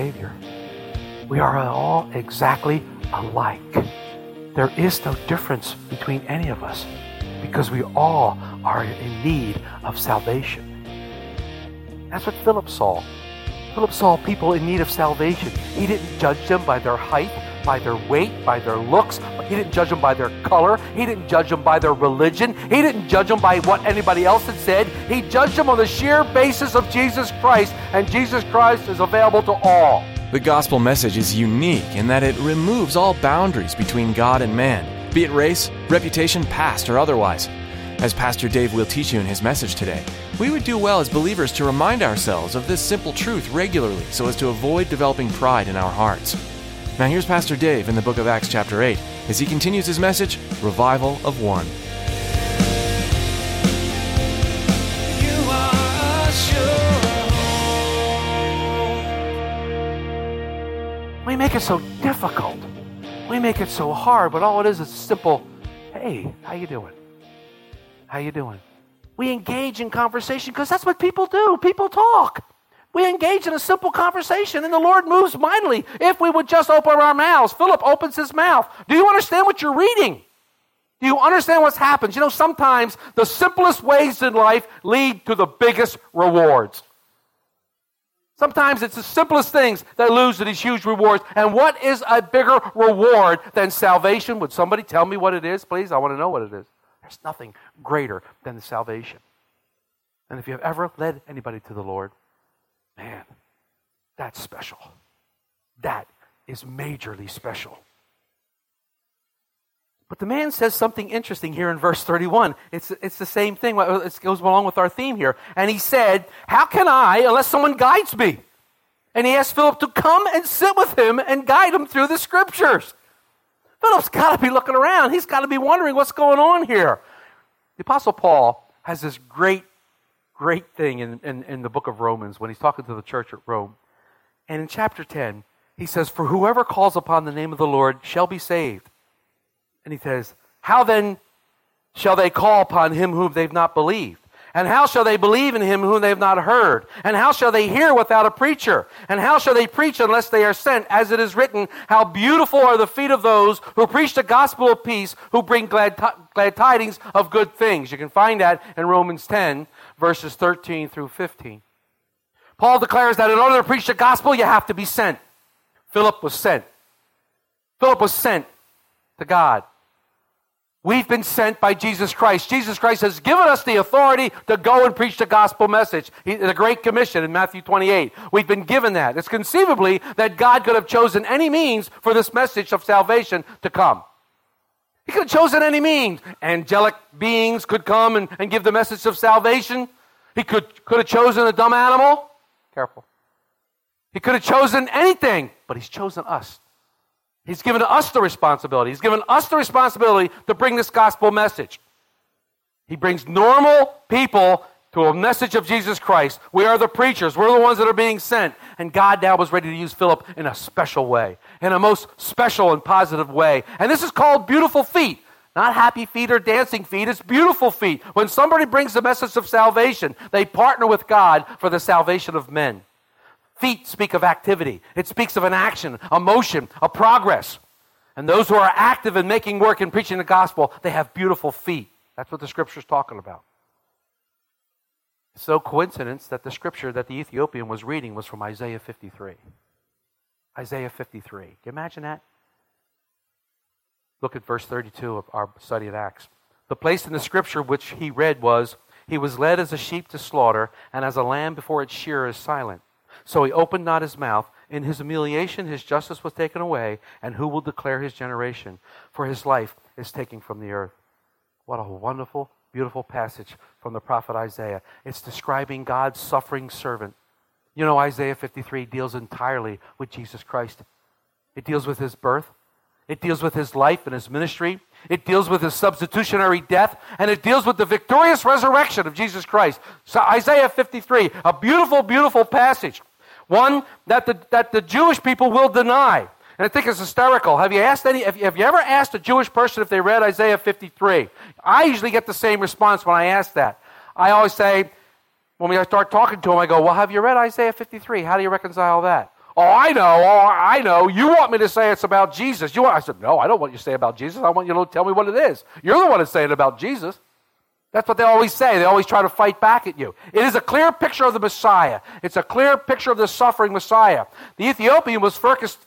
Savior. We are all exactly alike. There is no difference between any of us because we all are in need of salvation. That's what Philip saw. Philip saw people in need of salvation. He didn't judge them by their height, by their weight, by their looks. He didn't judge them by their color. He didn't judge them by their religion. He didn't judge them by what anybody else had said. He judged them on the sheer basis of Jesus Christ, and Jesus Christ is available to all. The gospel message is unique in that it removes all boundaries between God and man, be it race, reputation, past, or otherwise. As Pastor Dave will teach you in his message today, we would do well as believers to remind ourselves of this simple truth regularly so as to avoid developing pride in our hearts. Now, here's Pastor Dave in the book of Acts, chapter 8, as he continues his message Revival of One. You are We make it so difficult. We make it so hard, but all it is is simple. Hey, how you doing? How you doing? We engage in conversation because that's what people do. People talk. We engage in a simple conversation, and the Lord moves mightily if we would just open our mouths. Philip opens his mouth. Do you understand what you're reading? Do you understand what's happened? You know, sometimes the simplest ways in life lead to the biggest rewards. Sometimes it's the simplest things that lose to these huge rewards. And what is a bigger reward than salvation? Would somebody tell me what it is, please? I want to know what it is. There's nothing greater than the salvation. And if you have ever led anybody to the Lord, man, that's special. That is majorly special. But the man says something interesting here in verse 31. It's, it's the same thing. It goes along with our theme here. And he said, How can I unless someone guides me? And he asked Philip to come and sit with him and guide him through the scriptures. Philip's got to be looking around. He's got to be wondering what's going on here. The Apostle Paul has this great, great thing in, in, in the book of Romans when he's talking to the church at Rome. And in chapter 10, he says, For whoever calls upon the name of the Lord shall be saved. And he says, How then shall they call upon him whom they've not believed? And how shall they believe in him whom they have not heard? And how shall they hear without a preacher? And how shall they preach unless they are sent? As it is written, How beautiful are the feet of those who preach the gospel of peace, who bring glad, t- glad tidings of good things. You can find that in Romans 10, verses 13 through 15. Paul declares that in order to preach the gospel, you have to be sent. Philip was sent. Philip was sent to God. We've been sent by Jesus Christ. Jesus Christ has given us the authority to go and preach the gospel message. He, the Great Commission in Matthew 28. We've been given that. It's conceivably that God could have chosen any means for this message of salvation to come. He could have chosen any means. Angelic beings could come and, and give the message of salvation. He could, could have chosen a dumb animal. Careful. He could have chosen anything, but he's chosen us. He's given us the responsibility. He's given us the responsibility to bring this gospel message. He brings normal people to a message of Jesus Christ. We are the preachers. We're the ones that are being sent. And God now was ready to use Philip in a special way, in a most special and positive way. And this is called beautiful feet. Not happy feet or dancing feet, it's beautiful feet. When somebody brings the message of salvation, they partner with God for the salvation of men. Feet speak of activity. It speaks of an action, a motion, a progress. And those who are active in making work and preaching the gospel, they have beautiful feet. That's what the scripture's talking about. It's no coincidence that the scripture that the Ethiopian was reading was from Isaiah 53. Isaiah 53. Can you imagine that? Look at verse 32 of our study of Acts. The place in the scripture which he read was, He was led as a sheep to slaughter, and as a lamb before its shearer is silent. So he opened not his mouth. In his humiliation, his justice was taken away, and who will declare his generation? For his life is taken from the earth. What a wonderful, beautiful passage from the prophet Isaiah. It's describing God's suffering servant. You know, Isaiah 53 deals entirely with Jesus Christ. It deals with his birth, it deals with his life and his ministry, it deals with his substitutionary death, and it deals with the victorious resurrection of Jesus Christ. So, Isaiah 53, a beautiful, beautiful passage. One that the, that the Jewish people will deny. And I think it's hysterical. Have you asked any, have you, have you ever asked a Jewish person if they read Isaiah 53? I usually get the same response when I ask that. I always say, when we start talking to them, I go, Well, have you read Isaiah 53? How do you reconcile that? Oh, I know. Oh, I know. You want me to say it's about Jesus. You want, I said, No, I don't want you to say about Jesus. I want you to tell me what it is. You're the one that's saying about Jesus. That's what they always say. They always try to fight back at you. It is a clear picture of the Messiah. It's a clear picture of the suffering Messiah. The Ethiopian was focused,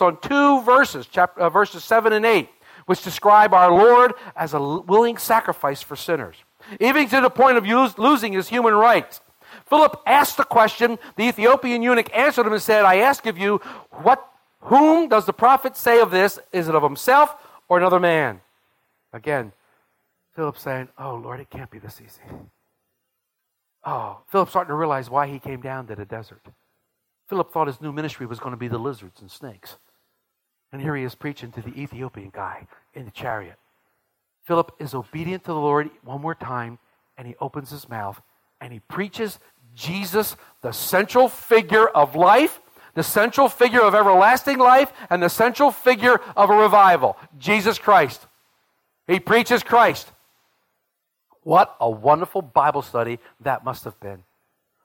on two verses, chapter, uh, verses 7 and 8, which describe our Lord as a willing sacrifice for sinners, even to the point of use, losing his human rights. Philip asked the question. The Ethiopian eunuch answered him and said, I ask of you, what, whom does the prophet say of this? Is it of himself or another man? Again, Philip saying, Oh, Lord, it can't be this easy. Oh, Philip starting to realize why he came down to the desert. Philip thought his new ministry was going to be the lizards and snakes. And here he is preaching to the Ethiopian guy in the chariot. Philip is obedient to the Lord one more time, and he opens his mouth and he preaches Jesus, the central figure of life, the central figure of everlasting life, and the central figure of a revival Jesus Christ. He preaches Christ. What a wonderful Bible study that must have been.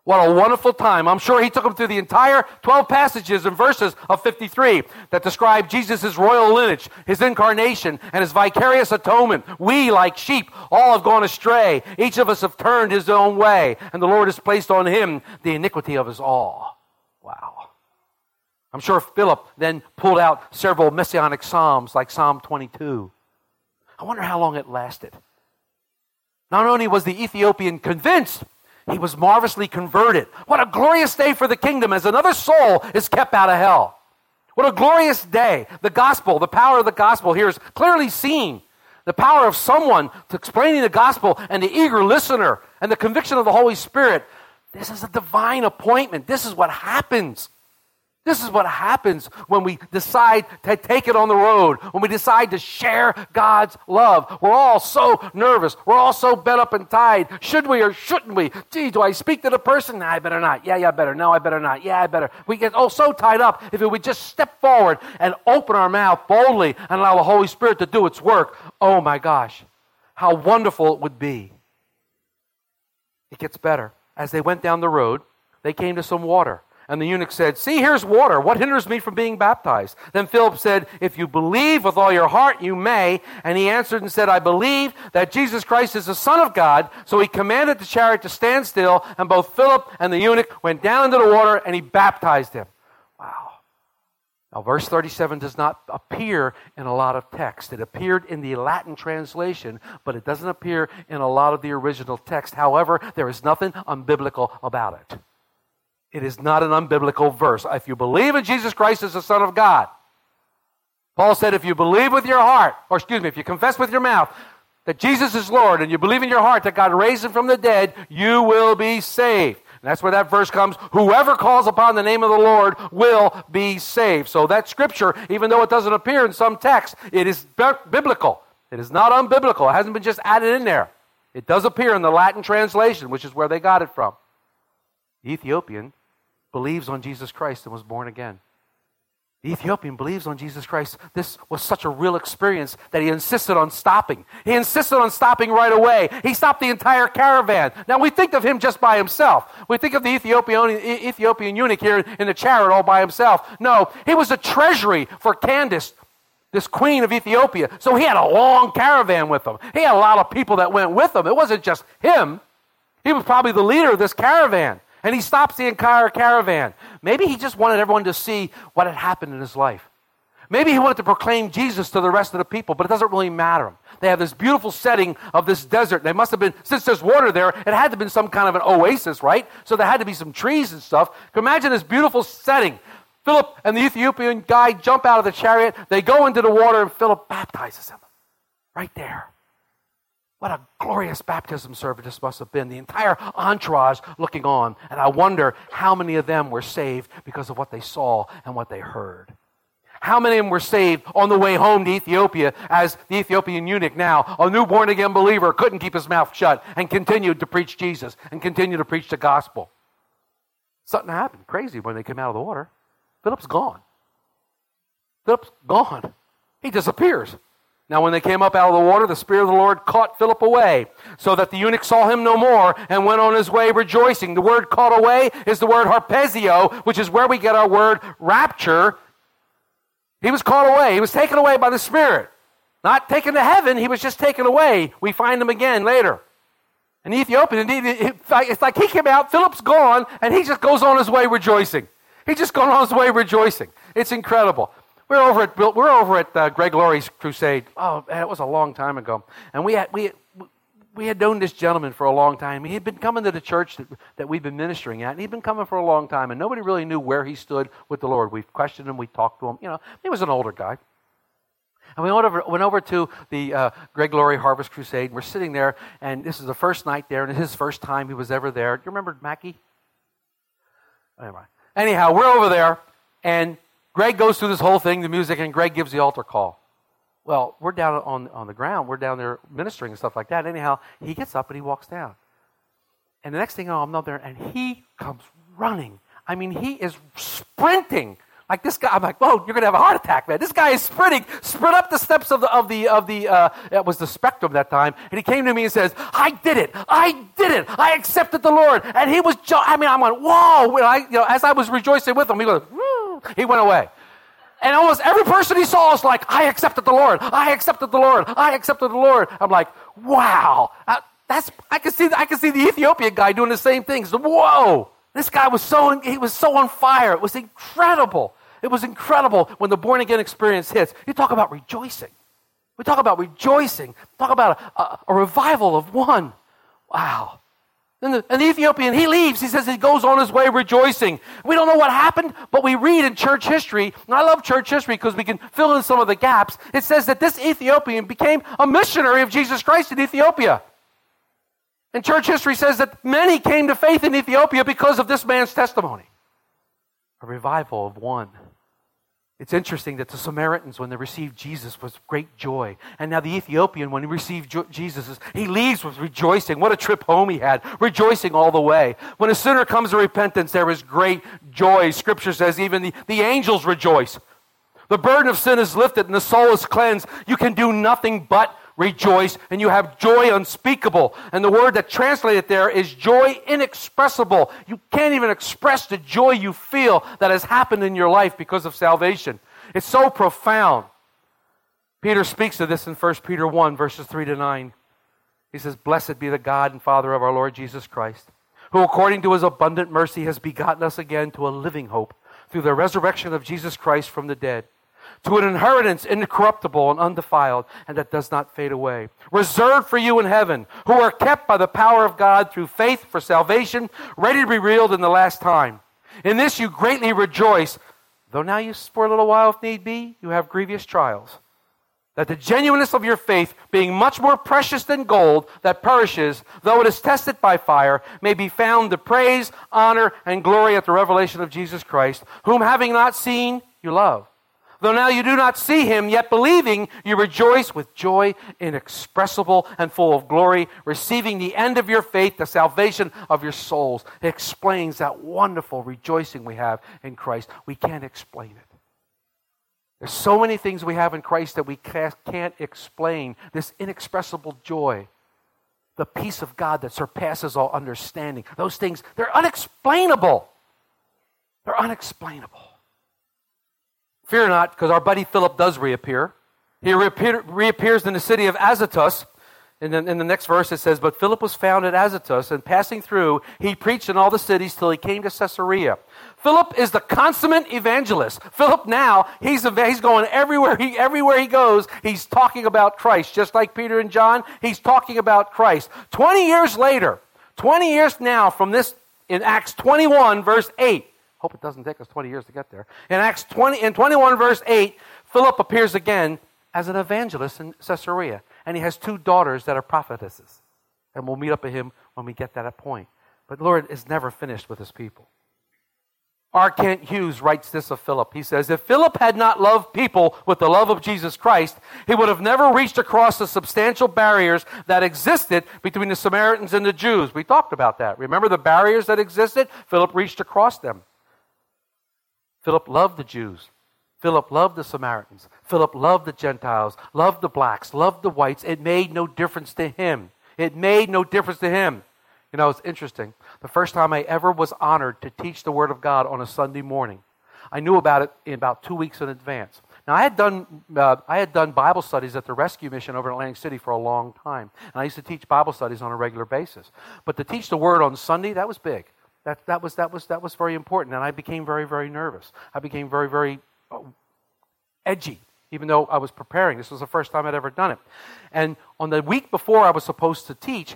What a wonderful time. I'm sure he took them through the entire 12 passages and verses of 53 that describe Jesus' royal lineage, his incarnation, and his vicarious atonement. We, like sheep, all have gone astray. Each of us have turned his own way, and the Lord has placed on him the iniquity of us all. Wow. I'm sure Philip then pulled out several messianic psalms like Psalm 22. I wonder how long it lasted. Not only was the Ethiopian convinced, he was marvelously converted. What a glorious day for the kingdom as another soul is kept out of hell. What a glorious day. The gospel, the power of the gospel here is clearly seen. The power of someone to explaining the gospel and the eager listener and the conviction of the Holy Spirit. This is a divine appointment. This is what happens. This is what happens when we decide to take it on the road, when we decide to share God's love. We're all so nervous. We're all so bent up and tied. Should we or shouldn't we? Gee, do I speak to the person? Nah, I better not. Yeah, yeah, I better. No, I better not. Yeah, I better. We get all so tied up. If we would just step forward and open our mouth boldly and allow the Holy Spirit to do its work, oh my gosh, how wonderful it would be. It gets better. As they went down the road, they came to some water. And the eunuch said, See, here's water. What hinders me from being baptized? Then Philip said, If you believe with all your heart, you may. And he answered and said, I believe that Jesus Christ is the Son of God. So he commanded the chariot to stand still, and both Philip and the eunuch went down into the water, and he baptized him. Wow. Now, verse 37 does not appear in a lot of text. It appeared in the Latin translation, but it doesn't appear in a lot of the original text. However, there is nothing unbiblical about it. It is not an unbiblical verse. If you believe in Jesus Christ as the Son of God, Paul said, if you believe with your heart, or excuse me, if you confess with your mouth that Jesus is Lord and you believe in your heart that God raised him from the dead, you will be saved. And that's where that verse comes. Whoever calls upon the name of the Lord will be saved. So that scripture, even though it doesn't appear in some texts, it is biblical. It is not unbiblical. It hasn't been just added in there. It does appear in the Latin translation, which is where they got it from. Ethiopian believes on Jesus Christ and was born again. The Ethiopian believes on Jesus Christ. This was such a real experience that he insisted on stopping. He insisted on stopping right away. He stopped the entire caravan. Now, we think of him just by himself. We think of the Ethiopian, Ethiopian eunuch here in the chariot all by himself. No, he was a treasury for Candace, this queen of Ethiopia. So he had a long caravan with him. He had a lot of people that went with him. It wasn't just him, he was probably the leader of this caravan and he stops the entire caravan. Maybe he just wanted everyone to see what had happened in his life. Maybe he wanted to proclaim Jesus to the rest of the people, but it doesn't really matter. They have this beautiful setting of this desert. They must have been, since there's water there, it had to have been some kind of an oasis, right? So there had to be some trees and stuff. Imagine this beautiful setting. Philip and the Ethiopian guy jump out of the chariot. They go into the water, and Philip baptizes him right there. What a glorious baptism service this must have been. The entire entourage looking on. And I wonder how many of them were saved because of what they saw and what they heard. How many of them were saved on the way home to Ethiopia as the Ethiopian eunuch now, a new born again believer, couldn't keep his mouth shut and continued to preach Jesus and continued to preach the gospel? Something happened crazy when they came out of the water. Philip's gone. Philip's gone. He disappears. Now, when they came up out of the water, the Spirit of the Lord caught Philip away, so that the eunuch saw him no more and went on his way rejoicing. The word caught away is the word harpazo, which is where we get our word rapture. He was caught away. He was taken away by the Spirit. Not taken to heaven, he was just taken away. We find him again later. An Ethiopian, it's like he came out, Philip's gone, and he just goes on his way rejoicing. He's just going on his way rejoicing. It's incredible. We're over at we're over at uh, Greg Laurie's crusade. Oh, it was a long time ago, and we had we we had known this gentleman for a long time. He had been coming to the church that, that we've been ministering at, and he'd been coming for a long time, and nobody really knew where he stood with the Lord. We questioned him, we talked to him. You know, he was an older guy. And we went over, went over to the uh, Greg Laurie Harvest Crusade. We're sitting there, and this is the first night there, and it's his first time he was ever there. Do you remember Mackie? Anyway, anyhow, we're over there, and Greg goes through this whole thing, the music, and Greg gives the altar call. Well, we're down on, on the ground. We're down there ministering and stuff like that. Anyhow, he gets up and he walks down. And the next thing I know, I'm not there, and he comes running. I mean, he is sprinting. Like this guy, I'm like, whoa, you're gonna have a heart attack, man. This guy is sprinting, sprint up the steps of the of the of the uh, it was the spectrum that time, and he came to me and says, "I did it, I did it, I accepted the Lord." And he was, jo- I mean, I'm like, whoa, when I, you know, as I was rejoicing with him, he goes, Woo. He went away. And almost every person he saw was like, I accepted the Lord. I accepted the Lord. I accepted the Lord. I'm like, wow. Uh, that's, I can see, I can see the Ethiopian guy doing the same things. Whoa. This guy was so, he was so on fire. It was incredible. It was incredible when the born again experience hits. You talk about rejoicing. We talk about rejoicing. Talk about a, a, a revival of one. Wow. And the, and the, Ethiopian, he leaves. He says he goes on his way rejoicing. We don't know what happened, but we read in church history, and I love church history because we can fill in some of the gaps. It says that this Ethiopian became a missionary of Jesus Christ in Ethiopia. And church history says that many came to faith in Ethiopia because of this man's testimony. A revival of one. It's interesting that the Samaritans, when they received Jesus, was great joy. And now the Ethiopian, when he received Jesus, he leaves with rejoicing. What a trip home he had, rejoicing all the way. When a sinner comes to repentance, there is great joy. Scripture says even the, the angels rejoice. The burden of sin is lifted and the soul is cleansed. You can do nothing but rejoice, and you have joy unspeakable. And the word that translated there is joy inexpressible. You can't even express the joy you feel that has happened in your life because of salvation. It's so profound. Peter speaks of this in 1 Peter 1, verses 3 to 9. He says, Blessed be the God and Father of our Lord Jesus Christ, who according to his abundant mercy has begotten us again to a living hope through the resurrection of Jesus Christ from the dead to an inheritance incorruptible and undefiled, and that does not fade away, reserved for you in heaven, who are kept by the power of God through faith for salvation, ready to be revealed in the last time. In this you greatly rejoice, though now you, for a little while, if need be, you have grievous trials. That the genuineness of your faith, being much more precious than gold that perishes, though it is tested by fire, may be found to praise, honor, and glory at the revelation of Jesus Christ, whom having not seen, you love Though now you do not see him, yet believing, you rejoice with joy inexpressible and full of glory, receiving the end of your faith, the salvation of your souls. It explains that wonderful rejoicing we have in Christ. We can't explain it. There's so many things we have in Christ that we can't explain. This inexpressible joy, the peace of God that surpasses all understanding. Those things, they're unexplainable. They're unexplainable. Fear not, because our buddy Philip does reappear. He reappear, reappears in the city of Azotus. The, in the next verse, it says, But Philip was found at Azotus, and passing through, he preached in all the cities till he came to Caesarea. Philip is the consummate evangelist. Philip now, he's, he's going everywhere he, everywhere he goes, he's talking about Christ. Just like Peter and John, he's talking about Christ. 20 years later, 20 years now from this, in Acts 21, verse 8, Hope it doesn't take us 20 years to get there. In Acts 20, in 21, verse 8, Philip appears again as an evangelist in Caesarea. And he has two daughters that are prophetesses. And we'll meet up with him when we get to that point. But Lord is never finished with his people. R. Kent Hughes writes this of Philip. He says, If Philip had not loved people with the love of Jesus Christ, he would have never reached across the substantial barriers that existed between the Samaritans and the Jews. We talked about that. Remember the barriers that existed? Philip reached across them. Philip loved the Jews. Philip loved the Samaritans. Philip loved the Gentiles, loved the blacks, loved the whites. It made no difference to him. It made no difference to him. You know, it's interesting. The first time I ever was honored to teach the Word of God on a Sunday morning, I knew about it in about two weeks in advance. Now, I had done, uh, I had done Bible studies at the Rescue Mission over in Atlantic City for a long time. And I used to teach Bible studies on a regular basis. But to teach the Word on Sunday, that was big. That, that, was, that, was, that was very important. And I became very, very nervous. I became very, very uh, edgy, even though I was preparing. This was the first time I'd ever done it. And on the week before I was supposed to teach,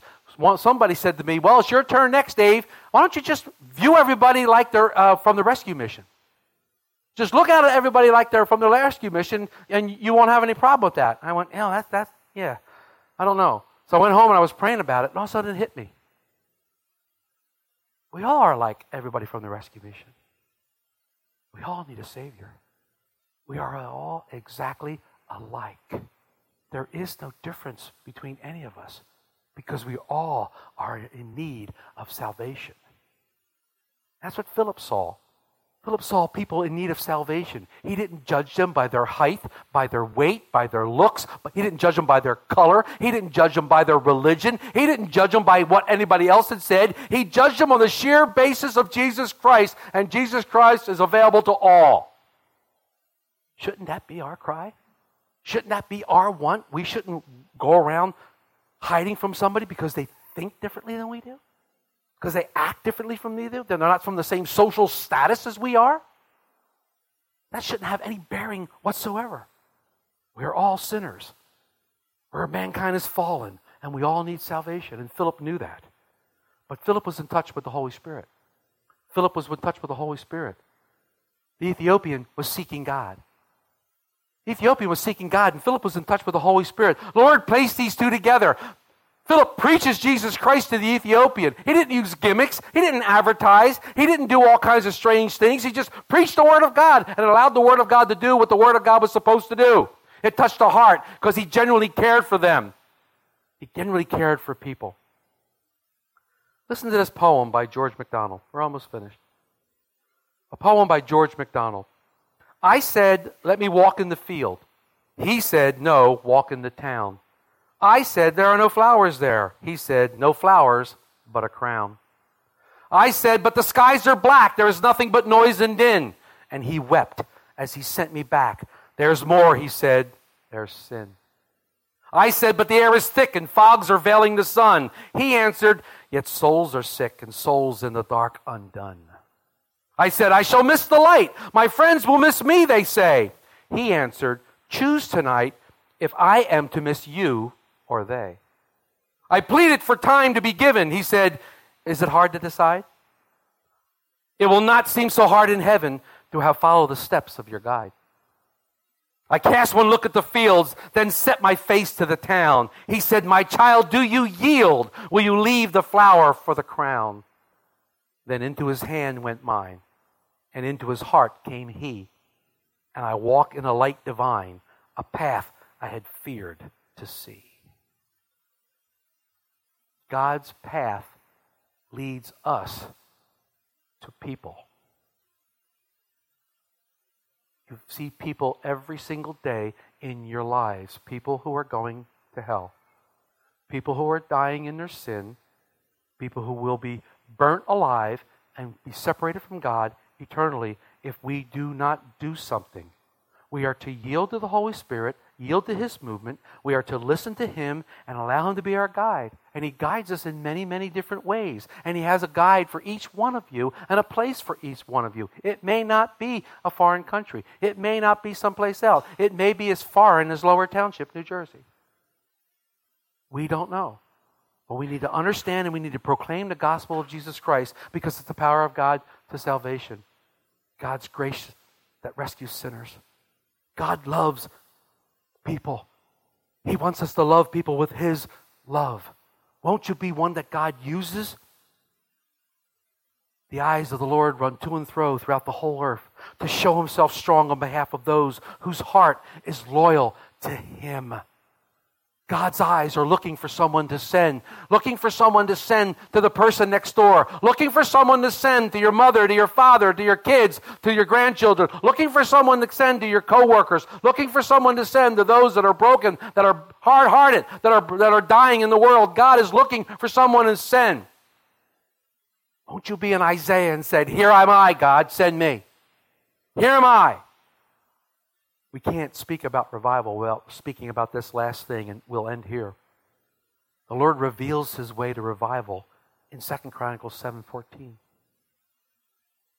somebody said to me, Well, it's your turn next, Dave. Why don't you just view everybody like they're uh, from the rescue mission? Just look at everybody like they're from the rescue mission, and you won't have any problem with that. I went, Yeah, that's, that's, yeah, I don't know. So I went home and I was praying about it, and all of a sudden it hit me. We all are like everybody from the rescue mission. We all need a Savior. We are all exactly alike. There is no difference between any of us because we all are in need of salvation. That's what Philip saw. Philip saw people in need of salvation. He didn't judge them by their height, by their weight, by their looks, but he didn't judge them by their color. He didn't judge them by their religion. He didn't judge them by what anybody else had said. He judged them on the sheer basis of Jesus Christ, and Jesus Christ is available to all. Shouldn't that be our cry? Shouldn't that be our want? We shouldn't go around hiding from somebody because they think differently than we do? Because they act differently from we do? They're not from the same social status as we are? That shouldn't have any bearing whatsoever. We're all sinners. Where mankind is fallen, and we all need salvation. And Philip knew that. But Philip was in touch with the Holy Spirit. Philip was in touch with the Holy Spirit. The Ethiopian was seeking God. The Ethiopian was seeking God, and Philip was in touch with the Holy Spirit. Lord, place these two together. Philip preaches Jesus Christ to the Ethiopian. He didn't use gimmicks. He didn't advertise. He didn't do all kinds of strange things. He just preached the Word of God and allowed the Word of God to do what the Word of God was supposed to do. It touched the heart because he genuinely cared for them. He genuinely cared for people. Listen to this poem by George MacDonald. We're almost finished. A poem by George MacDonald. I said, Let me walk in the field. He said, No, walk in the town. I said, There are no flowers there. He said, No flowers, but a crown. I said, But the skies are black. There is nothing but noise and din. And he wept as he sent me back. There's more, he said. There's sin. I said, But the air is thick and fogs are veiling the sun. He answered, Yet souls are sick and souls in the dark undone. I said, I shall miss the light. My friends will miss me, they say. He answered, Choose tonight if I am to miss you or they. I pleaded for time to be given. He said, Is it hard to decide? It will not seem so hard in heaven to have followed the steps of your guide. I cast one look at the fields, then set my face to the town. He said, My child, do you yield? Will you leave the flower for the crown? Then into his hand went mine, and into his heart came he. And I walk in a light divine, a path I had feared to see. God's path leads us to people. You see people every single day in your lives, people who are going to hell, people who are dying in their sin, people who will be burnt alive and be separated from God eternally if we do not do something. We are to yield to the Holy Spirit, yield to His movement. We are to listen to Him and allow Him to be our guide. And He guides us in many, many different ways. And He has a guide for each one of you and a place for each one of you. It may not be a foreign country, it may not be someplace else. It may be as foreign as Lower Township, New Jersey. We don't know. But we need to understand and we need to proclaim the gospel of Jesus Christ because it's the power of God to salvation. God's grace that rescues sinners. God loves people. He wants us to love people with His love. Won't you be one that God uses? The eyes of the Lord run to and fro throughout the whole earth to show Himself strong on behalf of those whose heart is loyal to Him. God's eyes are looking for someone to send, looking for someone to send to the person next door, looking for someone to send to your mother, to your father, to your kids, to your grandchildren, looking for someone to send to your coworkers, looking for someone to send to those that are broken, that are hard-hearted, that are, that are dying in the world. God is looking for someone to send. Won't you be an Isaiah and said, Here am I, God, send me. Here am I. We can't speak about revival without speaking about this last thing, and we'll end here. The Lord reveals his way to revival in 2 Chronicles 7:14.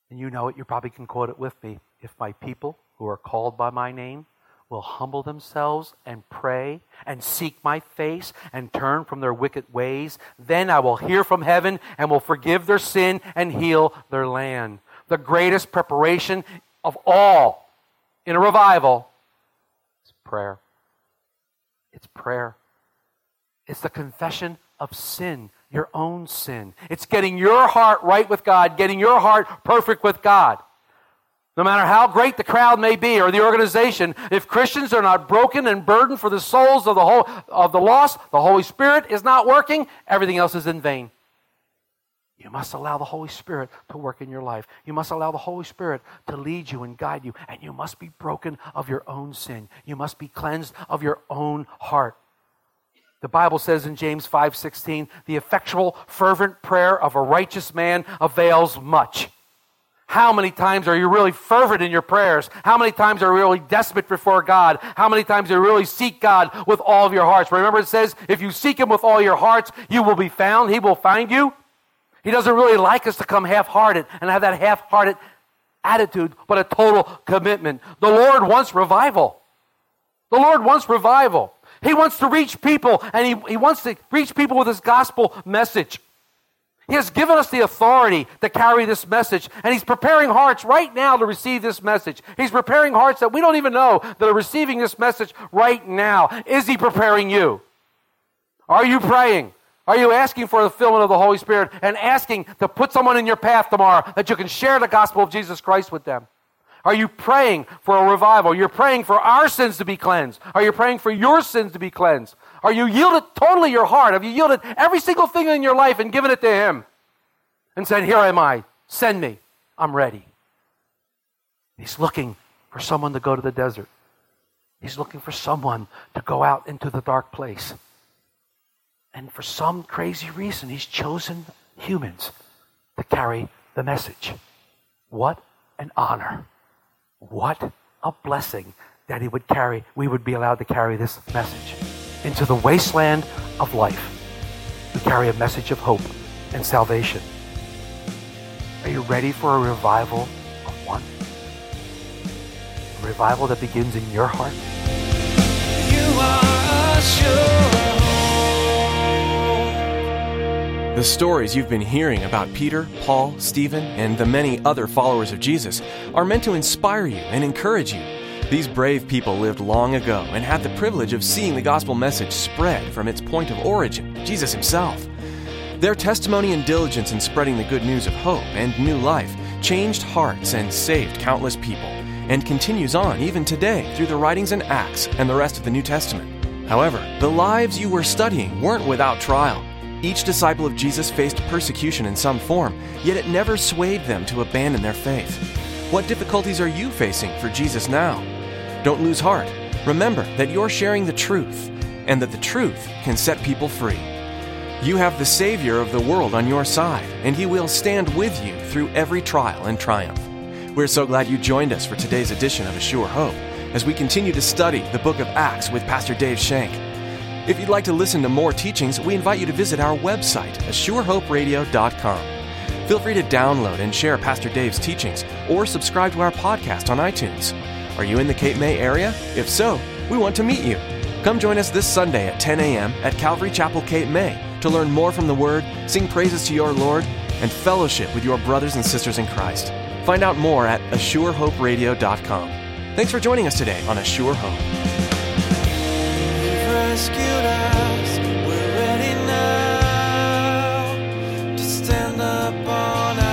And you know it, you probably can quote it with me. If my people who are called by my name will humble themselves and pray and seek my face and turn from their wicked ways, then I will hear from heaven and will forgive their sin and heal their land. The greatest preparation of all in a revival is prayer. It's prayer. It's the confession of sin, your own sin. It's getting your heart right with God, getting your heart perfect with God. No matter how great the crowd may be or the organization, if Christians are not broken and burdened for the souls of the whole of the lost, the Holy Spirit is not working, everything else is in vain. You must allow the Holy Spirit to work in your life. You must allow the Holy Spirit to lead you and guide you. And you must be broken of your own sin. You must be cleansed of your own heart. The Bible says in James 5:16, "The effectual fervent prayer of a righteous man avails much." How many times are you really fervent in your prayers? How many times are you really desperate before God? How many times do you really seek God with all of your hearts? Remember, it says, if you seek Him with all your hearts, you will be found. He will find you. He doesn't really like us to come half hearted and have that half hearted attitude, but a total commitment. The Lord wants revival. The Lord wants revival. He wants to reach people, and he, he wants to reach people with His gospel message. He has given us the authority to carry this message, and He's preparing hearts right now to receive this message. He's preparing hearts that we don't even know that are receiving this message right now. Is He preparing you? Are you praying? Are you asking for the filling of the Holy Spirit and asking to put someone in your path tomorrow that you can share the gospel of Jesus Christ with them? Are you praying for a revival? You're praying for our sins to be cleansed. Are you praying for your sins to be cleansed? Are you yielded totally your heart? Have you yielded every single thing in your life and given it to Him? And said, Here am I. Send me. I'm ready. He's looking for someone to go to the desert. He's looking for someone to go out into the dark place. And for some crazy reason, he's chosen humans to carry the message. What an honor. What a blessing that he would carry, we would be allowed to carry this message into the wasteland of life. We carry a message of hope and salvation. Are you ready for a revival of one? A revival that begins in your heart? You The stories you've been hearing about Peter, Paul, Stephen, and the many other followers of Jesus are meant to inspire you and encourage you. These brave people lived long ago and had the privilege of seeing the gospel message spread from its point of origin, Jesus himself. Their testimony and diligence in spreading the good news of hope and new life changed hearts and saved countless people, and continues on even today through the writings and Acts and the rest of the New Testament. However, the lives you were studying weren't without trial. Each disciple of Jesus faced persecution in some form, yet it never swayed them to abandon their faith. What difficulties are you facing for Jesus now? Don't lose heart. Remember that you're sharing the truth, and that the truth can set people free. You have the Savior of the world on your side, and He will stand with you through every trial and triumph. We're so glad you joined us for today's edition of A Sure Hope as we continue to study the book of Acts with Pastor Dave Shank. If you'd like to listen to more teachings, we invite you to visit our website, ASureHopeRadio.com. Feel free to download and share Pastor Dave's teachings or subscribe to our podcast on iTunes. Are you in the Cape May area? If so, we want to meet you. Come join us this Sunday at 10 a.m. at Calvary Chapel, Cape May to learn more from the Word, sing praises to your Lord, and fellowship with your brothers and sisters in Christ. Find out more at ASureHopeRadio.com. Thanks for joining us today on we're ready now to stand up on our